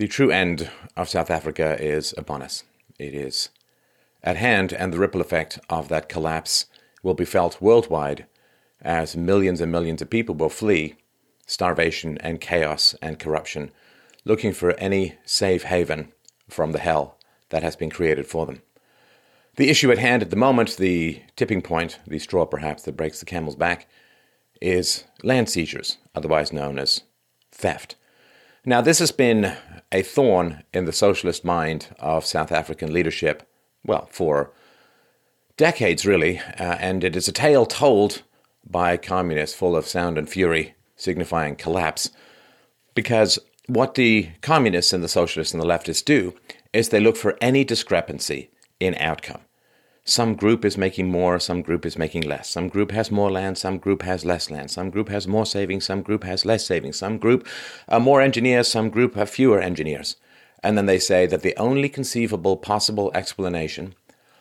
The true end of South Africa is upon us. It is at hand, and the ripple effect of that collapse will be felt worldwide as millions and millions of people will flee starvation and chaos and corruption, looking for any safe haven from the hell that has been created for them. The issue at hand at the moment, the tipping point, the straw perhaps that breaks the camel's back, is land seizures, otherwise known as theft. Now, this has been a thorn in the socialist mind of South African leadership, well, for decades really, uh, and it is a tale told by communists full of sound and fury, signifying collapse. Because what the communists and the socialists and the leftists do is they look for any discrepancy in outcome. Some group is making more, some group is making less. Some group has more land, some group has less land. Some group has more savings, some group has less savings. Some group are more engineers, some group have fewer engineers. And then they say that the only conceivable possible explanation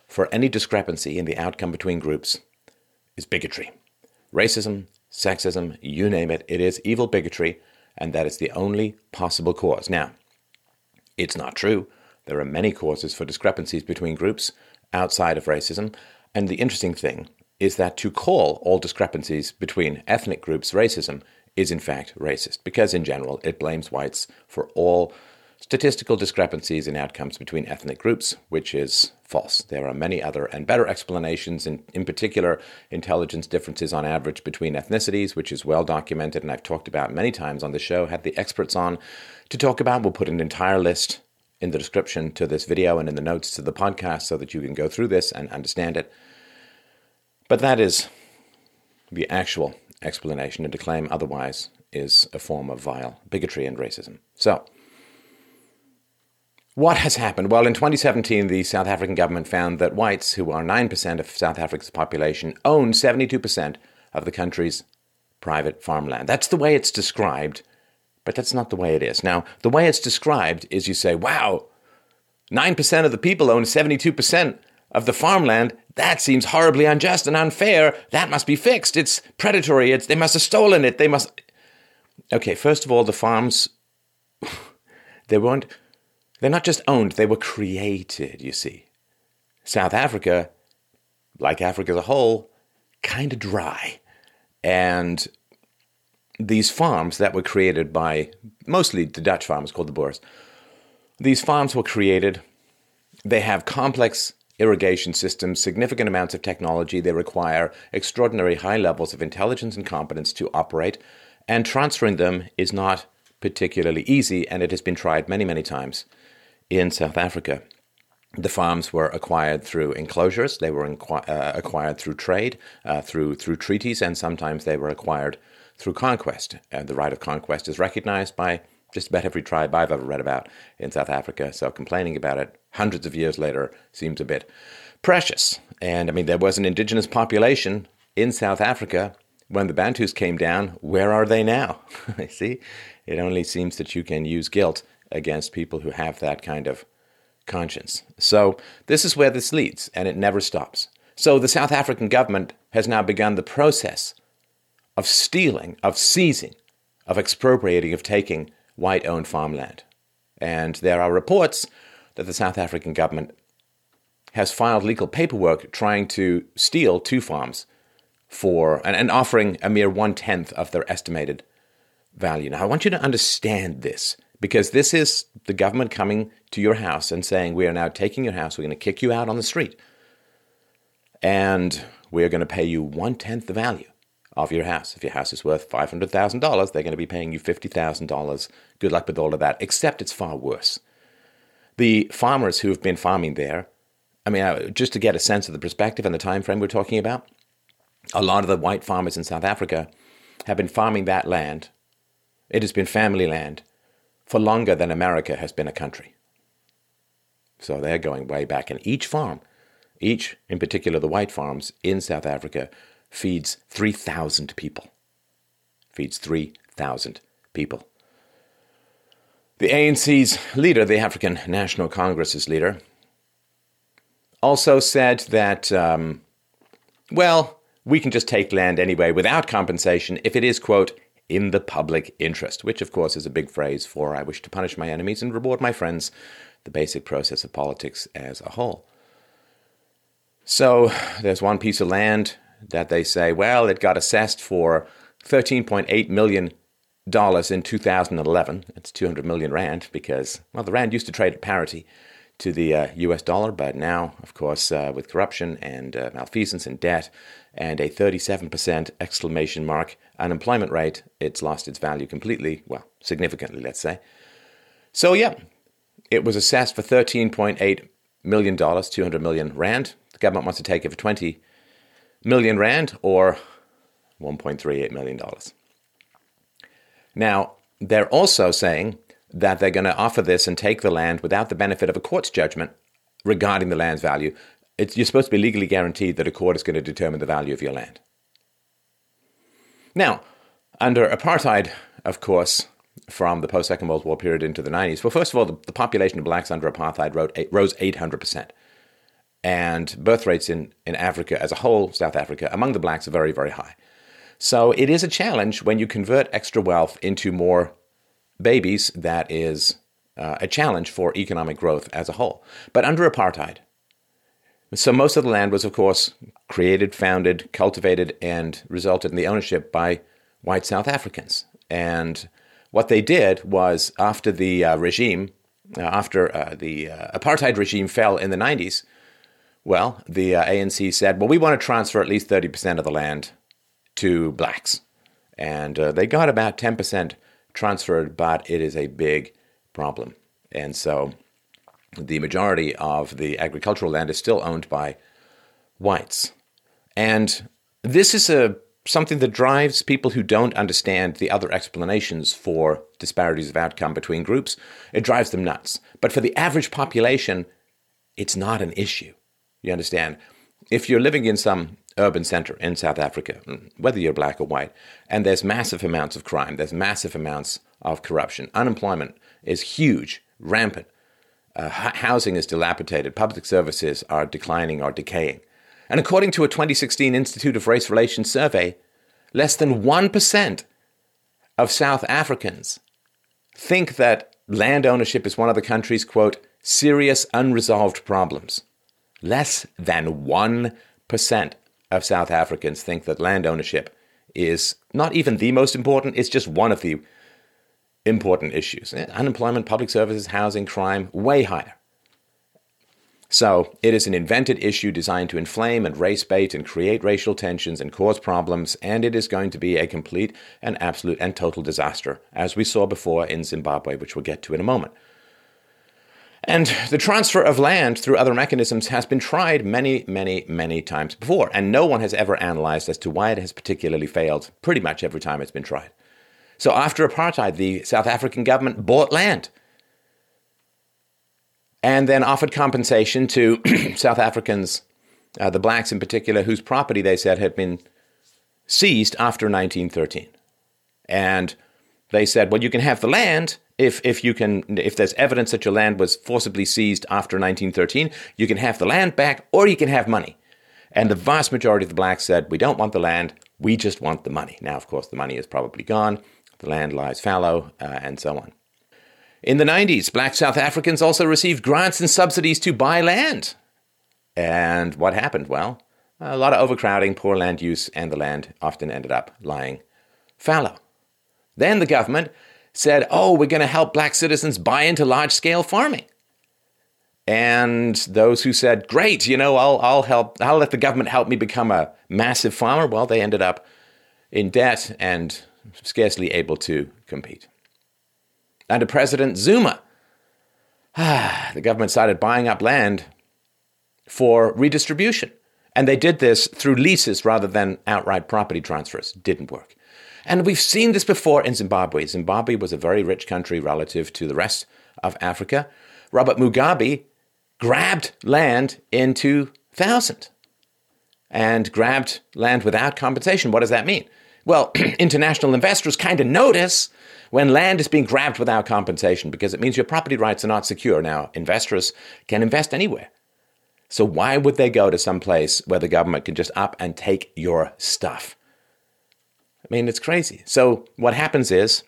for any discrepancy in the outcome between groups is bigotry. Racism, sexism, you name it, it is evil bigotry, and that is the only possible cause. Now, it's not true. There are many causes for discrepancies between groups outside of racism, and the interesting thing is that to call all discrepancies between ethnic groups racism is in fact racist, because in general it blames whites for all statistical discrepancies in outcomes between ethnic groups, which is false. There are many other and better explanations, in, in particular, intelligence differences on average between ethnicities, which is well documented and I've talked about many times on the show, had the experts on to talk about. We'll put an entire list in the description to this video and in the notes to the podcast so that you can go through this and understand it. But that is the actual explanation, and to claim otherwise is a form of vile bigotry and racism. So, what has happened? Well, in 2017, the South African government found that whites, who are 9% of South Africa's population, own 72% of the country's private farmland. That's the way it's described, but that's not the way it is. Now, the way it's described is you say, wow, 9% of the people own 72% of the farmland. That seems horribly unjust and unfair. That must be fixed. It's predatory. It's, they must have stolen it. They must. Okay, first of all, the farms, they weren't they're not just owned, they were created, you see. South Africa, like Africa as a whole, kind of dry. And these farms that were created by mostly the Dutch farmers called the Boers, these farms were created. They have complex irrigation systems, significant amounts of technology. They require extraordinary high levels of intelligence and competence to operate, and transferring them is not particularly easy, and it has been tried many, many times in South Africa. The farms were acquired through enclosures. They were inqu- uh, acquired through trade, uh, through through treaties, and sometimes they were acquired through conquest. And the right of conquest is recognized by just about every tribe I've ever read about in South Africa. So complaining about it hundreds of years later seems a bit precious. And I mean, there was an indigenous population in South Africa when the Bantus came down. Where are they now? See, it only seems that you can use guilt against people who have that kind of conscience. So, this is where this leads, and it never stops. So, the South African government has now begun the process of stealing, of seizing, of expropriating, of taking white owned farmland. And there are reports that the South African government has filed legal paperwork trying to steal two farms for and, and offering a mere one tenth of their estimated value. Now, I want you to understand this because this is the government coming to your house and saying, We are now taking your house, we're going to kick you out on the street, and we're going to pay you one tenth the value of your house. If your house is worth $500,000, they're going to be paying you $50,000. Good luck with all of that, except it's far worse. The farmers who have been farming there, I mean, uh, just to get a sense of the perspective and the time frame we're talking about, a lot of the white farmers in South Africa have been farming that land. It has been family land for longer than America has been a country. So they're going way back. And each farm, each, in particular the white farms in South Africa, feeds 3,000 people. Feeds 3,000 people. The ANC's leader, the African National Congress's leader, also said that, um, well, we can just take land anyway without compensation if it is, quote, in the public interest, which of course is a big phrase for I wish to punish my enemies and reward my friends, the basic process of politics as a whole. So there's one piece of land that they say, well, it got assessed for 13.8 million dollars in 2011. That's 200 million rand because well, the rand used to trade at parity to the uh, U.S. dollar, but now, of course, uh, with corruption and uh, malfeasance and debt, and a 37% exclamation mark unemployment rate, it's lost its value completely. Well, significantly, let's say. So yeah, it was assessed for 13.8 million dollars, 200 million rand. The government wants to take it for 20 million rand or 1.38 million dollars. Now, they're also saying that they're going to offer this and take the land without the benefit of a court's judgment regarding the land's value. It's, you're supposed to be legally guaranteed that a court is going to determine the value of your land. Now, under apartheid, of course, from the post Second World War period into the 90s, well, first of all, the, the population of blacks under apartheid rose 800%. And birth rates in, in Africa as a whole, South Africa, among the blacks are very, very high. So it is a challenge when you convert extra wealth into more babies, that is uh, a challenge for economic growth as a whole. But under apartheid, so most of the land was, of course, created, founded, cultivated, and resulted in the ownership by white South Africans. And what they did was, after the uh, regime, uh, after uh, the uh, apartheid regime fell in the 90s, well, the uh, ANC said, well, we want to transfer at least 30% of the land to blacks. And uh, they got about 10% transferred, but it is a big problem. And so the majority of the agricultural land is still owned by whites. And this is a something that drives people who don't understand the other explanations for disparities of outcome between groups. It drives them nuts. But for the average population, it's not an issue. You understand? If you're living in some urban center in South Africa, whether you're black or white, and there's massive amounts of crime, there's massive amounts of corruption. Unemployment is huge, rampant. Uh, housing is dilapidated. Public services are declining or decaying. And according to a 2016 Institute of Race Relations survey, less than 1% of South Africans think that land ownership is one of the country's, quote, serious unresolved problems. Less than 1% of South Africans think that land ownership is not even the most important, it's just one of the important issues. Eh, unemployment, public services, housing, crime, way higher. So it is an invented issue designed to inflame and race bait and create racial tensions and cause problems, and it is going to be a complete and absolute and total disaster, as we saw before in Zimbabwe, which we'll get to in a moment. And the transfer of land through other mechanisms has been tried many, many, many times before, and no one has ever analyzed as to why it has particularly failed pretty much every time it's been tried. So after apartheid, the South African government bought land and then offered compensation to South Africans, uh, the blacks in particular, whose property they said had been seized after 1913. And they said, well, you can have the land if, if you can if there's evidence that your land was forcibly seized after 1913, you can have the land back or you can have money. And the vast majority of the blacks said, we don't want the land, we just want the money. Now, of course, the money is probably gone the land lies fallow, uh, and so on. In the 90s, black South Africans also received grants and subsidies to buy land. And what happened? Well, a lot of overcrowding, poor land use, and the land often ended up lying fallow. Then the government said, oh, we're going to help black citizens buy into large scale farming. And those who said, great, you know, I'll, I'll help, I'll let the government help me become a massive farmer, well, they ended up in debt and scarcely able to compete. Under President Zuma, the government started buying up land for redistribution. And they did this through leases rather than outright property transfers. Didn't work. And we've seen this before in Zimbabwe. Zimbabwe was a very rich country relative to the rest of Africa. Robert Mugabe grabbed land in 2000 and grabbed land without compensation. What does that mean? Well, international investors kind of notice when land is being grabbed without compensation because it means your property rights are not secure. Now, investors can invest anywhere. So why would they go to some place where the government can just up and take your stuff? I mean, it's crazy. So, what happens is,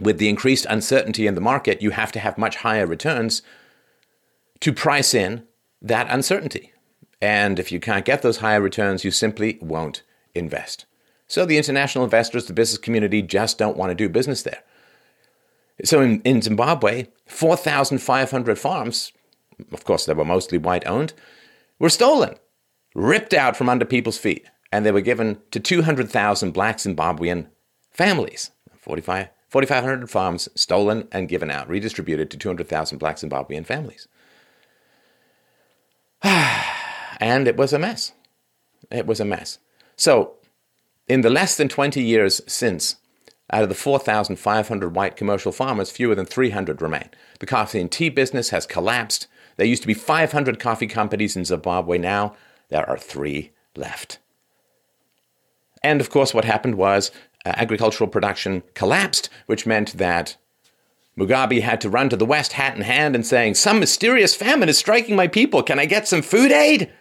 with the increased uncertainty in the market, you have to have much higher returns to price in that uncertainty. And if you can't get those higher returns, you simply won't invest. So the international investors, the business community just don't want to do business there. So in, in Zimbabwe, 4,500 farms, of course, they were mostly white owned, were stolen, ripped out from under people's feet, and they were given to 200,000 black Zimbabwean families. 4,500 4, farms stolen and given out, redistributed to 200,000 black Zimbabwean families. and it was a mess. It was a mess. So, in the less than 20 years since, out of the 4,500 white commercial farmers, fewer than 300 remain. The coffee and tea business has collapsed. There used to be 500 coffee companies in Zimbabwe. Now there are three left. And of course, what happened was uh, agricultural production collapsed, which meant that Mugabe had to run to the West, hat in hand, and saying, Some mysterious famine is striking my people. Can I get some food aid?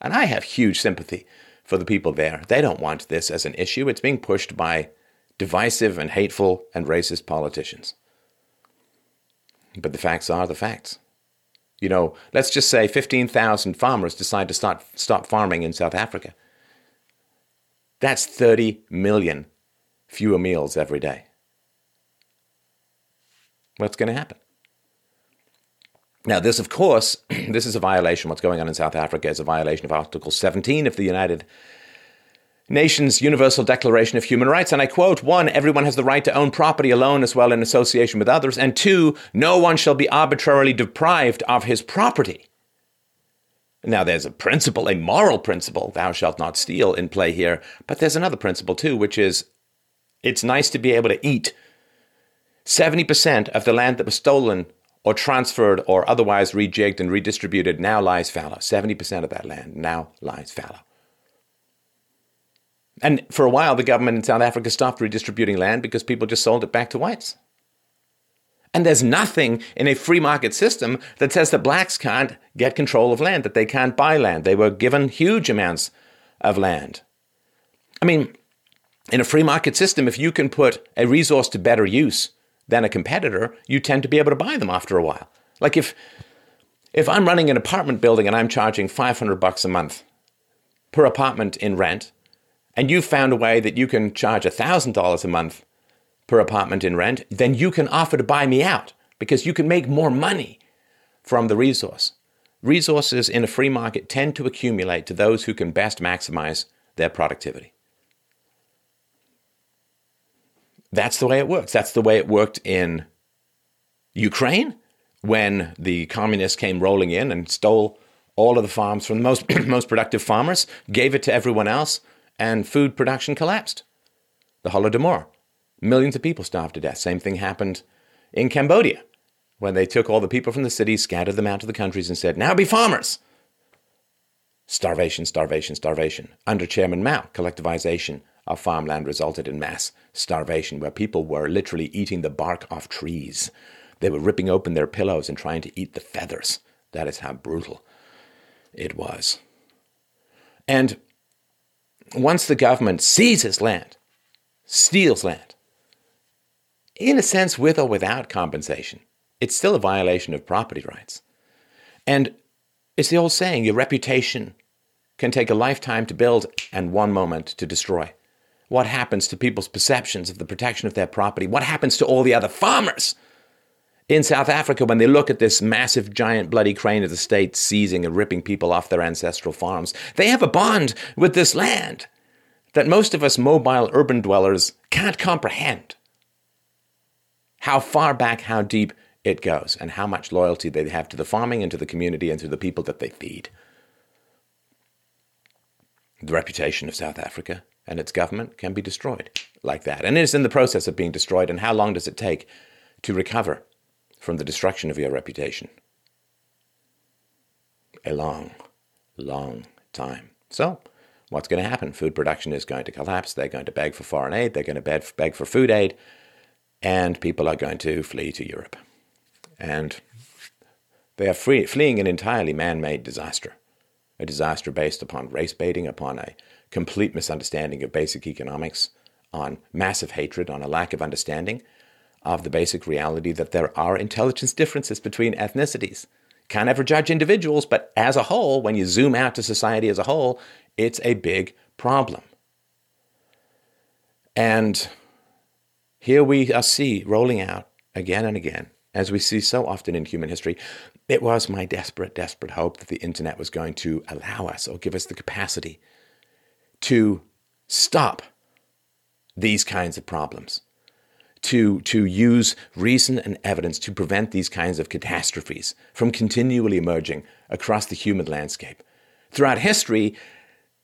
And I have huge sympathy for the people there. They don't want this as an issue. It's being pushed by divisive and hateful and racist politicians. But the facts are the facts. You know, let's just say 15,000 farmers decide to start, stop farming in South Africa. That's 30 million fewer meals every day what's going to happen. Now, this, of course, this is a violation. What's going on in South Africa is a violation of Article 17 of the United Nations Universal Declaration of Human Rights. And I quote one, everyone has the right to own property alone as well in association with others. And two, no one shall be arbitrarily deprived of his property. Now, there's a principle, a moral principle, thou shalt not steal, in play here. But there's another principle, too, which is it's nice to be able to eat 70% of the land that was stolen or transferred or otherwise rejigged and redistributed now lies fallow. 70% of that land now lies fallow. And for a while, the government in South Africa stopped redistributing land because people just sold it back to whites. And there's nothing in a free market system that says that blacks can't get control of land, that they can't buy land. They were given huge amounts of land. I mean, in a free market system, if you can put a resource to better use, than a competitor, you tend to be able to buy them after a while. Like if if I'm running an apartment building and I'm charging 500 bucks a month per apartment in rent, and you found a way that you can charge $1,000 a month per apartment in rent, then you can offer to buy me out because you can make more money from the resource. Resources in a free market tend to accumulate to those who can best maximize their productivity. That's the way it works. That's the way it worked in Ukraine when the communists came rolling in and stole all of the farms from the most, most productive farmers, gave it to everyone else, and food production collapsed. The Holodomor. Millions of people starved to death. Same thing happened in Cambodia when they took all the people from the cities, scattered them out to the countries, and said, Now be farmers. Starvation, starvation, starvation. Under Chairman Mao, collectivization of farmland resulted in mass starvation, where people were literally eating the bark off trees. They were ripping open their pillows and trying to eat the feathers. That is how brutal it was. And once the government seizes land, steals land, in a sense, with or without compensation, it's still a violation of property rights. And it's the old saying your reputation can take a lifetime to build and one moment to destroy what happens to people's perceptions of the protection of their property? What happens to all the other farmers in South Africa when they look at this massive, giant, bloody crane of the state seizing and ripping people off their ancestral farms? They have a bond with this land that most of us mobile urban dwellers can't comprehend. How far back, how deep it goes, and how much loyalty they have to the farming and to the community and to the people that they feed. The reputation of South Africa and its government can be destroyed like that. And it is in the process of being destroyed. And how long does it take to recover from the destruction of your reputation? A long, long time. So, what's going to happen? Food production is going to collapse. They're going to beg for foreign aid. They're going to beg, beg for food aid. And people are going to flee to Europe. And they are free, fleeing an entirely man made disaster a disaster based upon race baiting, upon a complete misunderstanding of basic economics, on massive hatred, on a lack of understanding of the basic reality that there are intelligence differences between ethnicities. Can't ever judge individuals, but as a whole, when you zoom out to society as a whole, it's a big problem. And here we see rolling out again and again, as we see so often in human history, it was my desperate, desperate hope that the internet was going to allow us or give us the capacity to stop these kinds of problems, to, to use reason and evidence to prevent these kinds of catastrophes from continually emerging across the human landscape. Throughout history,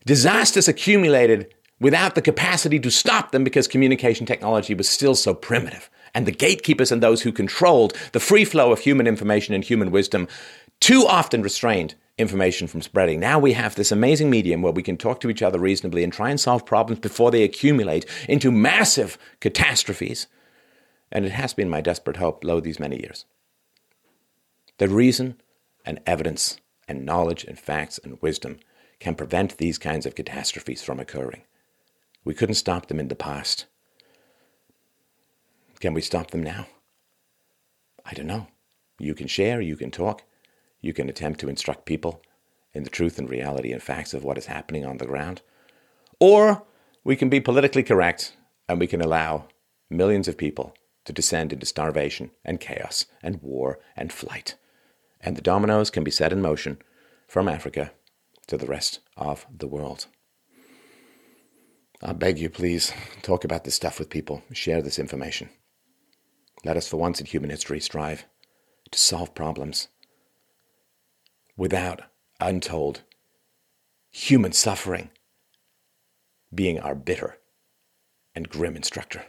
disasters accumulated without the capacity to stop them because communication technology was still so primitive. And the gatekeepers and those who controlled the free flow of human information and human wisdom too often restrained information from spreading. Now we have this amazing medium where we can talk to each other reasonably and try and solve problems before they accumulate into massive catastrophes. And it has been my desperate hope, lo, these many years. The reason and evidence and knowledge and facts and wisdom can prevent these kinds of catastrophes from occurring. We couldn't stop them in the past. Can we stop them now? I don't know. You can share, you can talk, you can attempt to instruct people in the truth and reality and facts of what is happening on the ground. Or we can be politically correct and we can allow millions of people to descend into starvation and chaos and war and flight. And the dominoes can be set in motion from Africa to the rest of the world. I beg you, please, talk about this stuff with people, share this information. Let us, for once in human history, strive to solve problems without untold human suffering being our bitter and grim instructor.